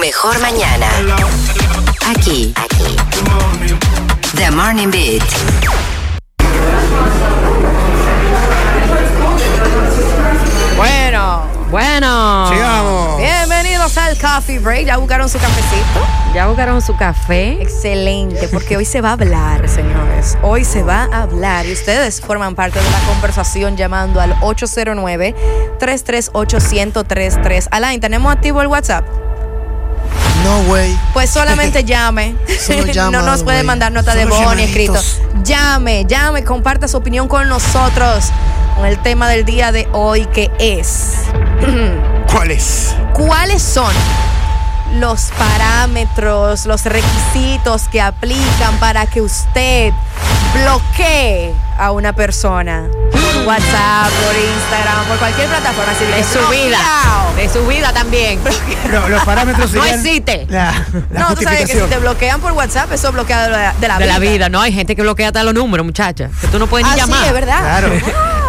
mejor mañana. Aquí, aquí. The Morning Beat. Bueno, Bueno. Sigamos. bienvenidos al Coffee Break. ¿Ya buscaron su cafecito? Ya buscaron su café. Excelente, porque hoy se va a hablar, señores. Hoy se va a hablar y ustedes forman parte de la conversación llamando al 809-338-1033. Alain, ¿tenemos activo el WhatsApp? No, güey. Pues solamente llame. Solo llama, no nos puede mandar nota de voz ni escrito. Llame, llame, comparta su opinión con nosotros con el tema del día de hoy que es ¿Cuál es? ¿Cuáles son los parámetros, los requisitos que aplican para que usted bloquee a una persona? WhatsApp, por Instagram, por cualquier plataforma. Así De su vida. De su vida también. No, los parámetros No existe. La, la No, tú sabes que si te bloquean por WhatsApp, eso bloquea de la, de la De vida. la vida, ¿no? Hay gente que bloquea hasta los números, muchacha. Que tú no puedes ni Ah, sí, llamar. es verdad. Claro.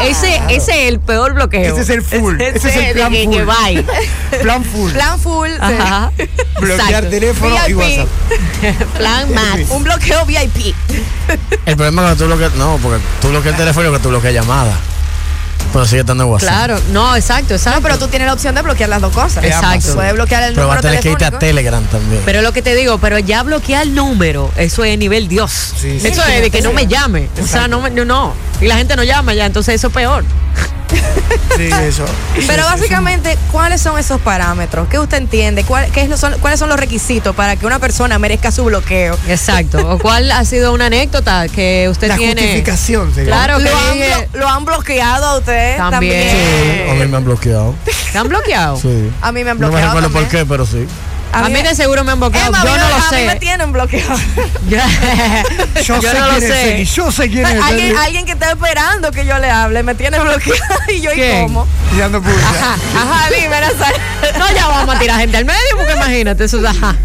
Ese, ese es el peor bloqueo. Ese es el full. Ese es el de plan que, full. que bye. Plan full. Plan full. sí. Ajá. Bloquear Exacto. teléfono y. WhatsApp. Plan max. Un bloqueo VIP. El problema es cuando tú bloqueas. No, porque tú bloqueas el teléfono y que tú bloqueas llamadas. Pero sigue estando en WhatsApp. Claro, no, exacto, exacto. No, pero tú tienes la opción de bloquear las dos cosas. Exacto. Puedes bloquear el Pero va a número tener que irte a. Telegram también. Pero lo que te digo, pero ya bloquear el número, eso es nivel Dios. Sí, sí. eso es de que no me llame. O sea, no, me- no, no. Y la gente no llama ya, entonces eso es peor. Sí, eso. Pero básicamente, ¿cuáles son esos parámetros? ¿Qué usted entiende? ¿Cuál- qué es lo- son- ¿Cuáles son los requisitos para que una persona merezca su bloqueo? Exacto. ¿O cuál ha sido una anécdota que usted La tiene? justificación sería. Claro que ¿Lo han, lo bloqueado a usted También. también? A mí me han bloqueado. ¿Te han bloqueado? Sí. A mí me han No me bloqueado. recuerdo por qué, pero sí. A mí de seguro me han bloqueado. Emma, yo a mí no me- lo a mí me sé. tienen bloqueado. Yo, sé no lo quién es sé. yo sé quién es alguien, alguien que está esperando que yo le hable me tiene bloqueado y yo, ¿y cómo? Y dando publicidad. Ajá. Ajá, dime. No, ya vamos a tirar gente al medio porque imagínate eso. Ajá.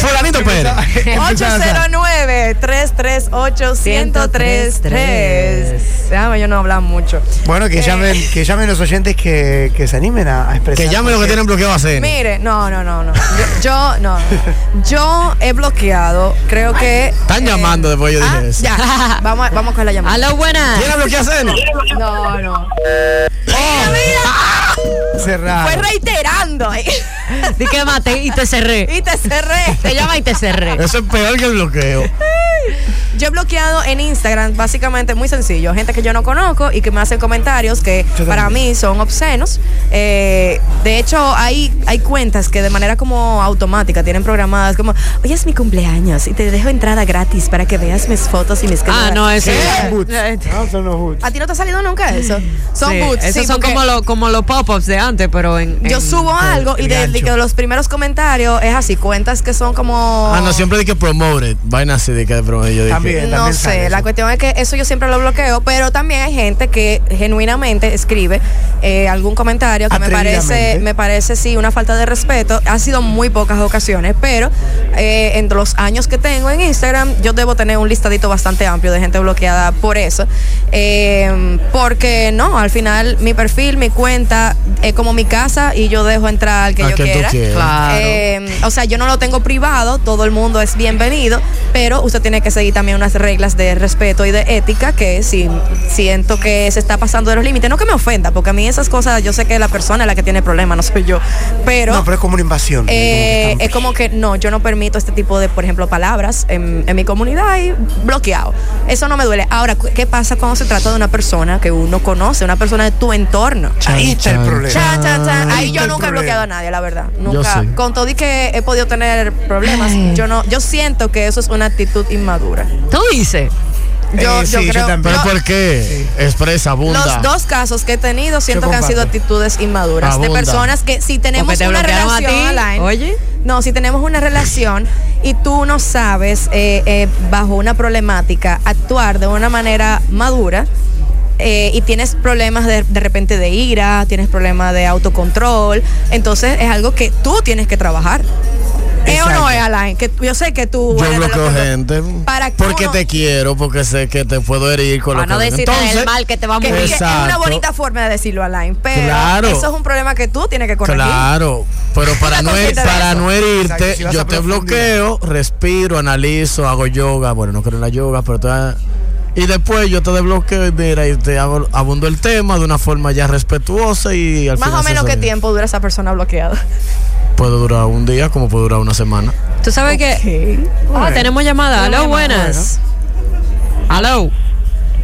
Fulanito Pérez. Empezaba a- 809-338-1033. Déjame yo no hablar mucho. Bueno, que Eh, llamen, que llamen los oyentes que, que se animen a, a expresar. Que llamen lo que tienen bloqueado a hacer. Mire, no, no, no, no. Yo, yo- no. Yo he bloqueado, creo que. Están llamando después yo dije ah, eso. Ya, vamos, vamos con la llamada. Aló, buenas. ¿Quién la bloquea a hacer? No, no. Cerrado. Fue reiterando. eh. Di que mate y te cerré. Y te cerré. Te llama y te cerré. Eso es peor que el bloqueo. Yo he bloqueado en Instagram, básicamente muy sencillo. Gente que yo no conozco y que me hacen comentarios que Yo para también. mí son obscenos. Eh, de hecho, hay, hay cuentas que de manera como automática tienen programadas como, hoy es mi cumpleaños y te dejo entrada gratis para que veas mis fotos y mis Ah, no, boots. No, son los boots. ¿A ti no te ha salido nunca eso? Son Sí, boots. Esos sí, son como, lo- como los pop-ups de antes, pero en. Yo en- subo algo y de, de los primeros comentarios es así, cuentas que son como... Ah, no, siempre di que promoted. Vaina así de que de promoted. Yo dije. También. No sé, la cuestión es que eso yo siempre lo bloqueo, pero también hay gente que genuinamente escribe eh, algún comentario que me parece, me parece sí una falta de respeto. Ha sido muy pocas ocasiones, pero eh, entre los años que tengo en Instagram, yo debo tener un listadito bastante amplio de gente bloqueada por eso. Eh, porque no, al final mi perfil, mi cuenta es como mi casa y yo dejo entrar al que yo que quiera. Claro. Eh, o sea, yo no lo tengo privado, todo el mundo es bienvenido, pero usted tiene que seguir también unas reglas de respeto y de ética que si siento que se está pasando de los límites, no que me ofenda, porque a mí esas cosas, yo sé que la persona es la que tiene problemas, no soy yo, pero... No, pero es como una invasión. eh, Como que es como que no, yo no permito este tipo de, por ejemplo, palabras en, en mi comunidad y bloqueado. Eso no me duele. Ahora, ¿qué pasa cuando se trata de una persona que uno conoce, una persona de tu entorno? Ahí está el problema. Chan, chan, chan. Ahí yo nunca he bloqueado a nadie, la verdad. Nunca. sí. Con todo y que he podido tener problemas, yo no, yo siento que eso es una actitud inmadura. Tú dices. Yo, Eh, yo sí, yo creo. también. ¿Pero yo- por qué? Expresa, abunda. los dos casos que he tenido siento que han sido actitudes inmaduras de personas que si tenemos una relación, ti. Alain, Oye. no, si tenemos una relación y tú no sabes eh, eh, bajo una problemática actuar de una manera madura eh, y tienes problemas de, de repente de ira, tienes problemas de autocontrol, entonces es algo que tú tienes que trabajar. ¿Es o no es, Alain? Que yo sé que tú. Yo bloqueo que- gente Para que porque uno- te quiero, porque sé que te puedo herir con Para lo no que decirte Entonces, el mal que te va a morir. es una bonita forma de decirlo, Alain. Pero Claro. eso es un problema que tú tienes que corregir. Claro, pero para no, para no herirte, si yo te bloqueo, respiro, analizo, hago yoga. Bueno, no creo en la yoga, pero te y después yo te desbloqueo y mira, y te hago, abundo el tema de una forma ya respetuosa y al Más final o menos qué tiempo dura esa persona bloqueada. Puede durar un día como puede durar una semana. Tú sabes que. Ah, tenemos llamada. Aló, buenas. Aló.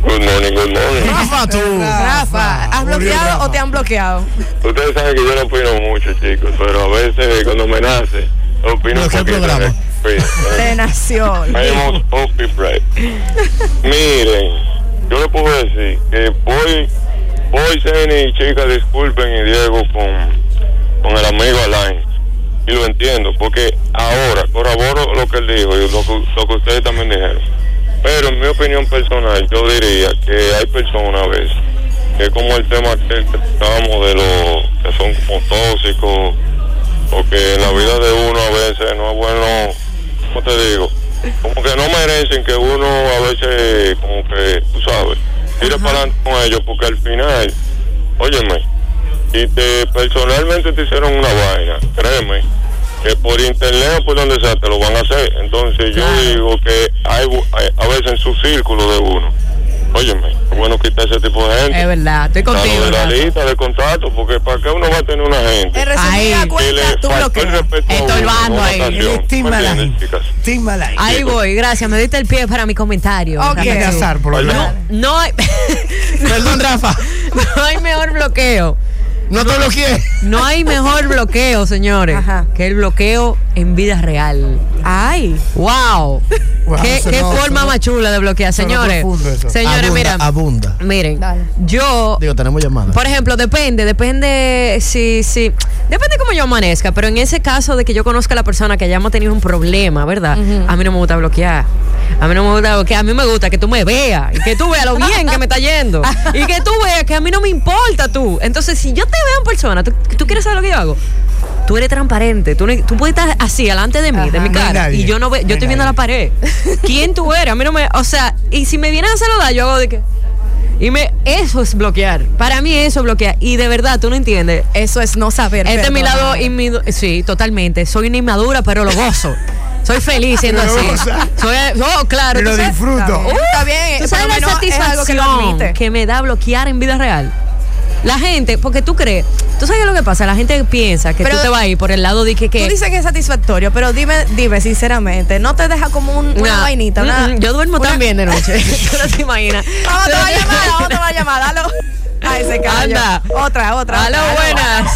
Good morning, good morning. Rafa, tú. Rafa, ¿has bloqueado Rafa. o te han bloqueado? Ustedes saben que yo no opino mucho, chicos, pero a veces cuando me nace, opino un ¿De qué poquito. programa? Te nació. Miren, yo le puedo decir que voy, voy, Zeni y chicas, disculpen y Diego con, con el amigo Alain. Y lo entiendo, porque ahora corroboro lo que él dijo y lo que, lo que ustedes también dijeron. Pero en mi opinión personal, yo diría que hay personas a veces que como el tema que estábamos de los que son como tóxicos, porque en la vida de uno a veces no es bueno, ¿cómo te digo? Como que no merecen que uno a veces, como que, tú sabes, tire para adelante con ellos, porque al final, óyeme, si te personalmente te hicieron una vaina, créeme, que por internet o por donde sea te lo van a hacer. Entonces yo digo que hay, hay- a veces en su círculo de uno, óyeme, es bueno quitar ese tipo de gente. Es verdad, estoy contigo. de la lista de contacto, porque ¿para qué uno va a tener una gente? Que le cuenta, tú bando una ahí. Ahí voy, gracias. Me diste el pie para mi comentario. Ok. Que azar, por lo. No hay. Perdón, Rafa. no hay mejor bloqueo. No te bloqueé. No hay mejor bloqueo, señores, Ajá. que el bloqueo en vida real. Ay. ¡Wow! Wow, ¿Qué, forma más chula de bloquear, señores? Señores, abunda, mira, abunda. miren, Dale. yo Digo, tenemos llamada. Por ejemplo, depende, depende si, si, depende cómo yo amanezca, pero en ese caso de que yo conozca a la persona que hayamos tenido un problema, ¿verdad? A mí no me gusta bloquear. A mí no me gusta bloquear, a mí me gusta que tú me veas y que tú veas lo bien que me está yendo y que tú veas que a mí no me importa tú. Entonces, si yo te veo en persona, ¿tú, tú quieres saber lo que yo hago? Tú eres transparente, tú, no- tú puedes estar así, delante de mí, de mi No cara, nadie. y yo no ve, No yo estoy viendo la pared. ¿Quién tú eres? A mí no me, o sea, y si me vienen a saludar, yo hago de que y me, eso es bloquear. Para mí eso es bloquear. Y de verdad, tú no entiendes. Eso es no saber. Este es mi lado inmidu- Sí, totalmente. Soy una inmadura, pero lo gozo. Soy feliz siendo así. Soy, oh, claro. Y lo sabes- disfruto. Está bien. ¿Tú sabes la es algo que satisfacción admite. que me da bloquear en vida real? La gente, porque tú crees, tú sabes lo que pasa, la gente piensa que Pero- tú te vas a ir por el lado de que, que Tú dices que es satisfactorio, pero dime, dime sinceramente, ¿no te deja como un- una Nah, vainita? mm, Una, mm, yo duermo una- también de noche. tú no te imaginas. Vamos a Tú no tomar te- llamada, vamos a tomar llamada. Aló. Ay, se. Anda. Otra, otra. Aló, otra. buenas.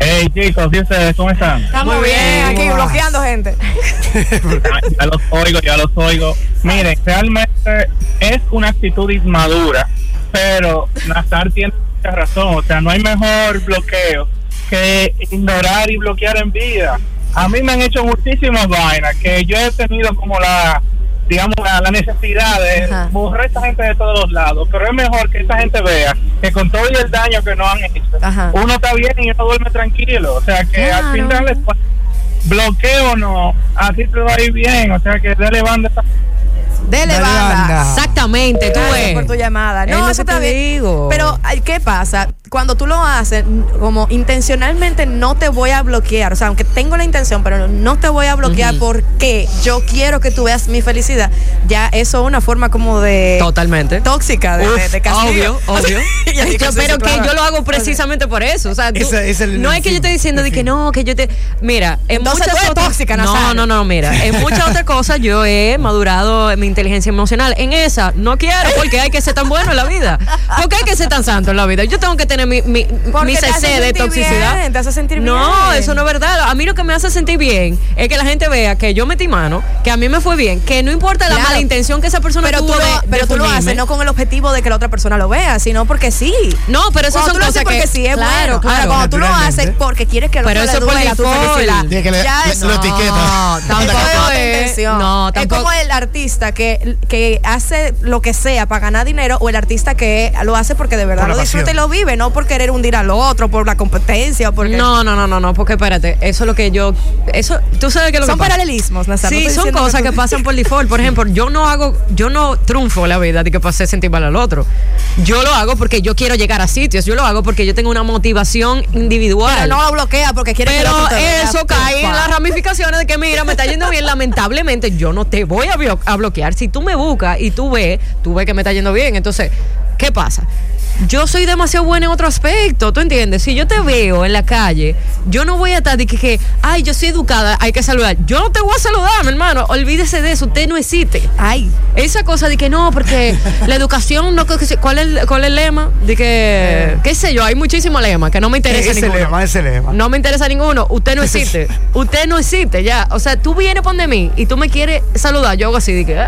Hey chicos, ¿y ustedes cómo están? Estamos Muy bien, bien. aquí bloqueando gente. Ya los oigo, ya los oigo. Miren, realmente es una actitud inmadura, pero Nazar tiene mucha razón. O sea, no hay mejor bloqueo que ignorar y bloquear en vida. A mí me han hecho muchísimas vainas que yo he tenido como la, digamos, la, la necesidad de Ajá. borrar a esta gente de todos los lados. Pero es mejor que esta gente vea que con todo el daño que nos han hecho, Ajá. uno está bien y uno duerme tranquilo. O sea, que al Claro. final después bloqueo no, a ti te va a ir bien, o sea que dale banda. Dele Dale banda. banda. Exactamente, tú Gracias ves. por tu llamada. Es No, lo eso que está te bien. digo. Pero, ay, ¿qué pasa? Cuando tú lo haces, como intencionalmente no te voy a bloquear. O sea, aunque tengo la intención, pero no te voy a bloquear porque yo quiero que tú veas mi felicidad. Ya eso es una forma como de. Totalmente. Tóxica, de, castigo. Obvio, obvio. Y así Yo- que sí, pero que claro. yo lo hago precisamente por eso. O sea, tú- Ese no es que yo esté diciendo de que no, que yo te. Mira, en Entonces muchas tú eres otras- tóxica, No, no, no, mira. En muchas otras cosas yo he madurado en mi inteligencia emocional. En esa, no quiero, porque hay que ser tan bueno en la vida. Porque hay que ser tan santo en la vida. Yo tengo que tener mi, mi, mi te hace CC de sentir toxicidad. bien, te hace sentir no, bien. eso no es verdad. A mí lo que me hace sentir bien es que la gente vea que yo metí mano, que a mí me fue bien, que no importa la Claro. mala intención que esa persona Pero tú, tuvo lo, de- de pero tú lo haces no con el objetivo de que la otra persona lo vea, sino porque sí. No, pero Cuando son tú lo haces porque que sí es claro, bueno. Ahora, claro. cuando tú lo haces porque quieres que el Pero otro eso por duela que le- ya le- es- lo etiqueta. No, Eso tampoco es como el artista que, que hace lo que sea para ganar dinero o el artista que lo hace porque de verdad Por la lo disfruta y lo vive, no no por querer hundir al otro, por la competencia, porque No, no, no, no, no, porque espérate, eso es lo que yo, eso, tú sabes que lo son que pasa? paralelismos, Nazar. Sí, son cosas que, tú- pasan por default. Por ejemplo, yo no hago, yo no triunfo la vida de que pasé sentir mal al otro. Yo lo hago porque yo quiero llegar a sitios. Yo lo hago porque yo tengo una motivación individual. Pero no lo bloquea porque quiere Pero eso cae en las ramificaciones de que, mira, me está yendo bien. Lamentablemente, yo no te voy a bloquear. Si tú me buscas y tú ves, tú ves que me está yendo bien. Entonces, ¿qué pasa? Yo soy demasiado buena en otro aspecto, ¿tú entiendes? Si yo te veo en la calle, yo no voy a estar de que, que, ay, yo soy educada, hay que saludar. Yo no te voy a saludar, mi hermano. Olvídese de eso, usted no existe. Ay, Esa cosa de que no, porque la educación no ¿cuál es, el- cuál es el lema? De que qué sé yo, hay muchísimos lemas que no me interesa Ese ninguno. lema, ese lema. No me interesa ninguno. Usted no existe. Usted no existe ya. O sea, tú vienes por de mí y tú me quieres saludar. Yo hago así de que, ¿eh?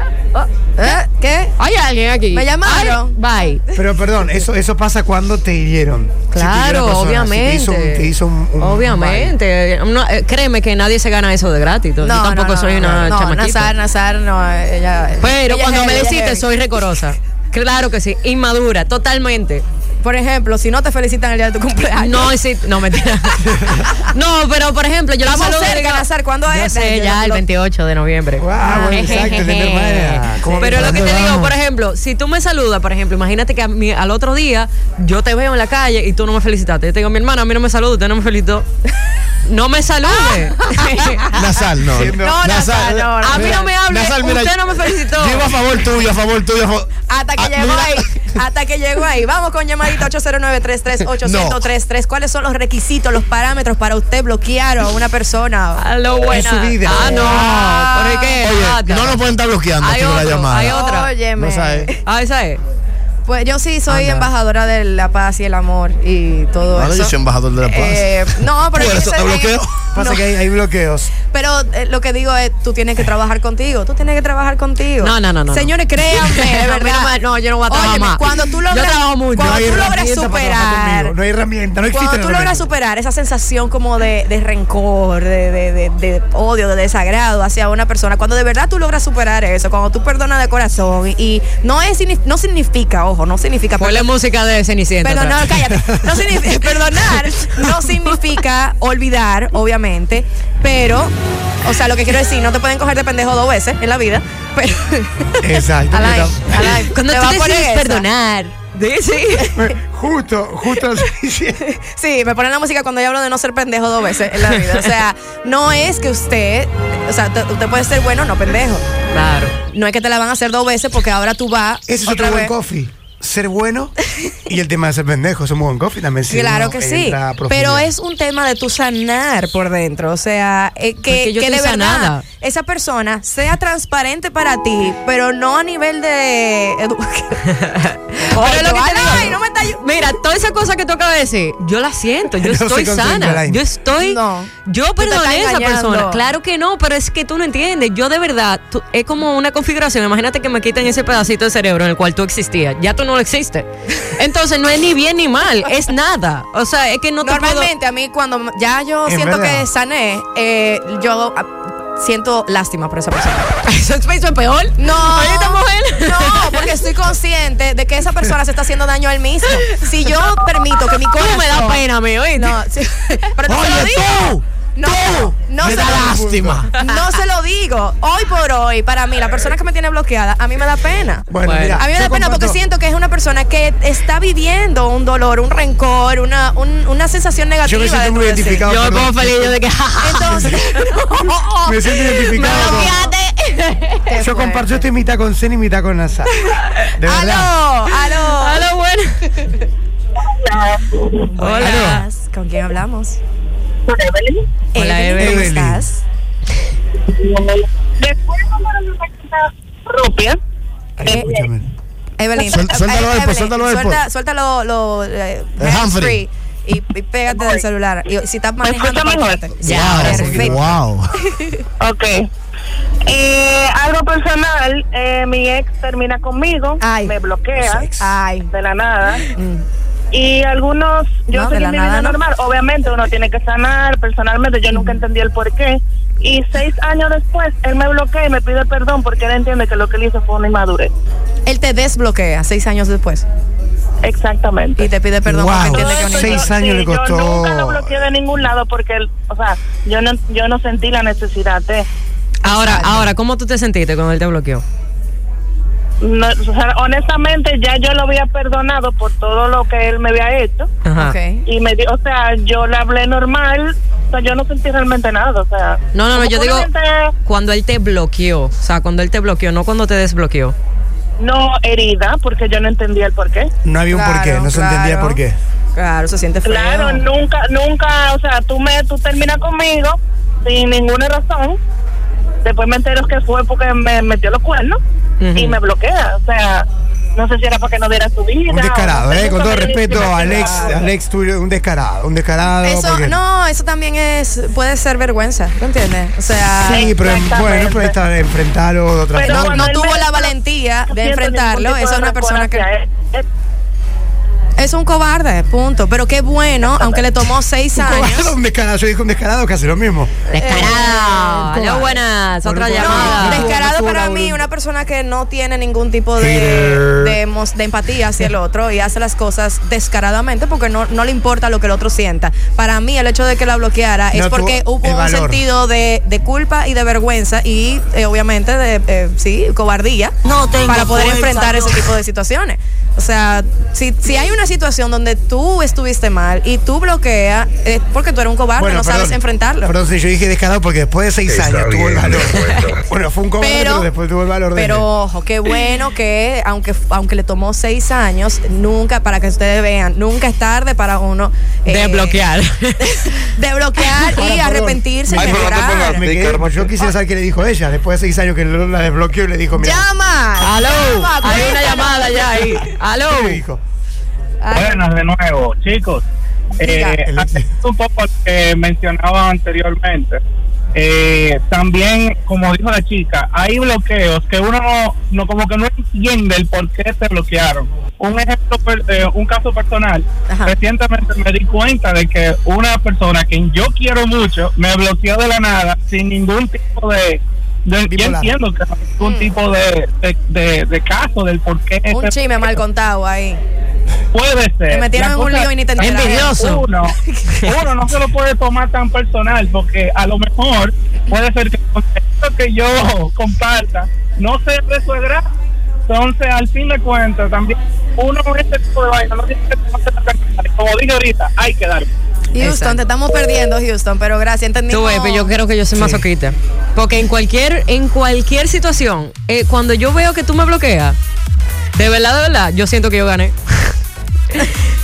¿eh? ¿Qué? hay alguien aquí. Me llamaron. Ay, bye. Pero perdón, eso, eso pasa cuando te hirieron. Si te hirió Claro, si obviamente. te hizo un- te hizo un- un- obviamente. No, eh, créeme que nadie se gana eso de gratis. yo tampoco soy una no, chamaquita. Nazar, Nazar, no, ella. Pero ella cuando me deciste, soy recorosa. Claro que sí. Inmadura, totalmente. Por ejemplo, si no te felicitan el día de tu cumpleaños. No, sí, no, mentira. no, pero por ejemplo, yo la saludo y cerca, Nazar, ¿cuándo Yo es? sé, Yo ya el lo- 28 de noviembre. Wow, bueno, exacto. ¿Cómo Pero lo que te ¿dónde digo, por ejemplo, si tú me saludas, por ejemplo, imagínate que a mí- al otro día yo te veo en la calle y tú no me felicitaste. Yo te digo, mi hermana, a mí no me saluda, usted no me felicitó. No me salude. Nasal, no. Siendo- No, Nazar, no, no. a mí no me hable, Nasal, mira, usted no me felicitó. Yo a favor tuyo, a favor tuyo. a favor- Hasta que Ah, llegó mira. ahí. Hasta que llegó ahí. Vamos con llamadita 809-338-1033. ¿Cuáles son los requisitos, los parámetros para usted bloquear a una persona? A lo buena. su vida. Ah, no. Ah. ¿Por qué? Oye, no nos pueden estar bloqueando Hay la otro, llamada. hay otra. Óyeme. No sabe. Ah, esa es. Pues yo sí soy Anda. embajadora de la paz y el amor y todo Ahora eso. yo soy embajador de la paz. Eh, no, pero Por eso te bloqueo. Pasa no. que hay, hay bloqueos. Pero eh, lo que digo es, tú tienes que trabajar contigo. Tú tienes que trabajar contigo. No, no, no, no, Señores, créanme, de verdad. no yo no voy a trabajar Óyeme, más. Cuando tú Yo logras, trabajo mucho. Cuando no hay tú logras superar. No hay herramienta, no existe Cuando tú logras superar esa sensación como de, de rencor, de, de- de- de odio, de desagrado hacia una persona, cuando de verdad tú logras superar eso, cuando tú perdonas de corazón y, y no es signi- no significa, ojo, no significa Ponle música de Cenicienta. Perdonar, atrás. cállate. No significa, perdonar no significa olvidar, obviamente, pero, o sea, lo que quiero decir, no te pueden coger de pendejo dos veces en la vida, pero. Exacto. Mira. Alain, Cuando te tú decides perdonar. Sí. Justo, justo. sí, sí. Sí, me ponen la música cuando yo hablo de no ser pendejo dos veces en la vida. O sea, no es que usted, o sea, te- usted puede ser bueno, no pendejo. Claro. No es que te la van a hacer dos veces porque ahora tú vas. Ese es otra otro buen coffee. Ser bueno y el tema de ser pendejo. Somos buen coffee también. si Claro que sí, pero es un tema de tu sanar por dentro, o sea, eh, que, Porque yo que de estoy verdad sanada. esa persona sea transparente para ti, pero no a nivel de... Pero lo que te digo, Mira, toda esa cosa que tú acabas de decir, yo la siento, yo No estoy sana. Yo estoy. No. Yo perdoné a esa engañando. persona. Claro que no, pero es que tú no entiendes. Yo de verdad, tú- es como una configuración. Imagínate que me quiten ese pedacito de cerebro en el cual tú existías. Ya tú no existes. Entonces no es ni bien ni mal, es nada. O sea, es que no te puedo- Normalmente a mí cuando ya yo Es siento verdad. que sané, eh, yo siento lástima por esa persona. ¿Eso es peor? No, mujer. no, porque estoy consciente de que esa persona se está haciendo daño a él mismo. Si yo permito que mi Tú corazón me da pena mí, oíste. No, sí. pero se lo digo. tú. No, tú. no me se da lo lástima. No se lo digo. Hoy por hoy, para mí, la persona que me tiene bloqueada, a mí me da pena. Bueno, Bueno. mira, A mí me da pena porque siento que es una persona que está viviendo un dolor, un rencor, una, un- una sensación negativa. Yo me siento muy identificado. Yo pongo feliz yo de que. Entonces, Me siento me identificado. Yo comparto esta mitad con Zen y mitad con Nazar. De verdad. Aló, aló. Hola, bueno. Hola. ¿Con quién hablamos? Hola, Evelyn, ¿Cómo Evelyn. estás? Después de una cuenta propia, Ay, Eh, escúchame. Evelyn, Suel- suéltalo eh, ahí, pues, Evelyn, suéltalo suelta, pues. suéltalo lo, eh, handfree. free y, y pégate del celular. Y si estás manejando, mejor? Ya, perfecto. Wow. ok. Eh, algo personal, eh, mi ex termina conmigo, Ay. me bloquea Ay, de la nada. mm. Y algunos, yo No, seguí mi vida no. normal. Obviamente uno tiene que sanar. Personalmente yo nunca entendí el por qué. Y seis años después, él me bloquea y me pide perdón porque él entiende que lo que él hizo fue una inmadurez. él te desbloquea seis años después. Exactamente. Y te pide perdón Wow. porque entiende que Seis infiel. años le Yo costó. nunca lo bloqueé de ningún lado porque, él- o sea, yo no, yo no sentí la necesidad de. Ahora, ahora, ¿cómo tú te sentiste cuando él te bloqueó? No, o sea, honestamente, ya yo lo había perdonado por todo lo que él me había hecho. Y me di, o sea, yo le hablé normal. O sea, yo no sentí realmente nada. O sea, No, no, no, yo digo cuando él te bloqueó. O sea, cuando él te bloqueó, no cuando te desbloqueó. No herida, porque yo no entendía el por qué. No había un Claro, porqué, no se entendía claro. por qué. Claro, se siente feo. Claro, nunca, nunca, o sea, tú me, tú terminas conmigo sin ninguna razón. Después me entero que fue porque me metió los cuernos y me bloquea. O sea, no sé si era para que no diera su vida. Un descarado, no ¿eh? Con todo me respeto, Alex. Alex, tú un descarado, un descarado. Eso, porque- no, eso también es, puede ser vergüenza, ¿tú entiendes? O sea, Sí, pero bueno, pero está, enfrentarlo de otra Pero no, forma. no él tuvo me- la valentía no de enfrentarlo. Esa es una persona que. Es un cobarde, punto. Pero qué bueno, aunque le tomó seis Un años. cobarde, un descarado, yo dije un descarado que hace lo mismo. Descarado. Eh, Aló, buenas. Otra llamada. no, Descarado no para mí, una persona que no tiene ningún tipo de, empatía hacia el otro y hace las cosas descaradamente porque no, no le importa lo que el otro sienta. Para mí, el hecho de que la bloqueara es No porque hubo un valor. sentido de, de culpa y de vergüenza y eh, obviamente de, eh, sí, cobardía para poder enfrentar ese tipo de situaciones. O sea, si, si hay una situación donde tú estuviste mal y tú bloqueas, es porque tú eres un cobarde, no sabes enfrentarlo. Perdón, si yo dije descarado porque después de seis Está años tuvo el valor. bueno. bueno, fue un cobarde, pero, pero, después tuvo el valor de pero ojo, qué bueno que aunque aunque le tomó seis años, nunca, para que ustedes vean, nunca es tarde para uno eh, Desbloquear. de bloquear y perdón. arrepentirse y Ay, pero no te mejorar. pongas- Me quedé- yo quisiera saber qué le dijo ella después de seis años que la desbloqueó y le dijo, mira, ¡Llama! Aló. ¡Llama! Hay una llamada ya ahí. Aló. Buenas de nuevo, chicos. Eh, atendiendo un poco lo que mencionaba anteriormente. Eh, también, como dijo la chica, hay bloqueos que uno no, no como que no entiende el por qué te bloquearon. Un ejemplo, per- eh, un caso personal. Ajá. Recientemente me di cuenta de que una persona que yo quiero mucho me bloqueó de la nada sin ningún tipo de... yo entiendo que hay ningún tipo de, de, de- de caso del por qué un chisme mal contado ahí. puede ser. Te metieron La en un lío y ni te. Envidioso. uno, uno no se lo puede tomar tan personal porque a lo mejor puede ser que el contenido que yo comparta no sea de su. Entonces, al fin de cuentas, también uno con este tipo de vaina no tiene que tomarse tan personal. Como dije ahorita, hay que dar. Houston, Exacto. te estamos perdiendo, Houston, pero gracias, entendimos. Tú ves, pero yo creo que yo soy Sí. masoquista. Porque en cualquier, en cualquier situación, eh, cuando yo veo que tú me bloqueas, de verdad, de verdad, yo siento que yo gané.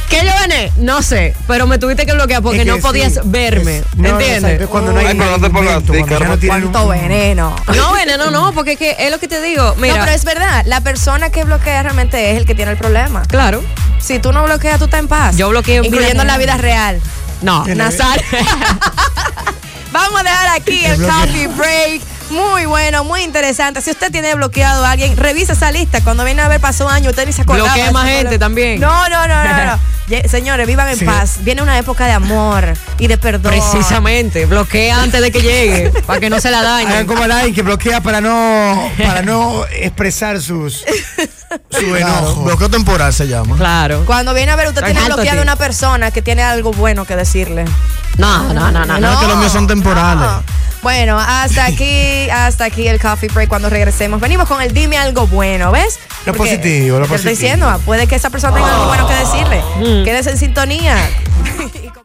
¿Qué yo gané? No sé, pero me tuviste que bloquear porque Es que no sí, podías verme. es- no, ¿Entiendes? exacto, es cuando no hay Ay, pero no te pongas no Cuánto un- veneno. No, bueno, no, porque es que es lo que te digo. Mira, no, pero es verdad, la persona que bloquea realmente es el que tiene el problema. claro. Si tú no bloqueas, tú estás en paz. Yo bloqueo Incluyendo en la vida real. No, Nazar. Vamos a dejar aquí el coffee break. Muy bueno, muy interesante. Si usted tiene bloqueado a alguien, revisa esa lista. Cuando viene a ver pasó años, usted ni se acordaba. Bloquee de más gente también. No, no, no, no. no. Señores, vivan en Sí. paz. Viene una época de amor y de perdón. Precisamente, bloquea antes de que llegue, para que no se la Hagan dañen. como Alain que bloquea para no para no expresar sus su Claro, enojo. bloqueo temporal se llama. Claro. Cuando viene a ver, usted tiene bloqueado a una persona que tiene algo bueno que decirle. No, no, no, no. No, es que los míos son temporales. no. Bueno, hasta aquí, hasta aquí el coffee break cuando regresemos. Venimos con el dime algo bueno, ¿ves? Lo Porque positivo, lo te estoy positivo. diciendo, puede que esa persona tenga algo bueno que decirle. Mm. Quédese en sintonía.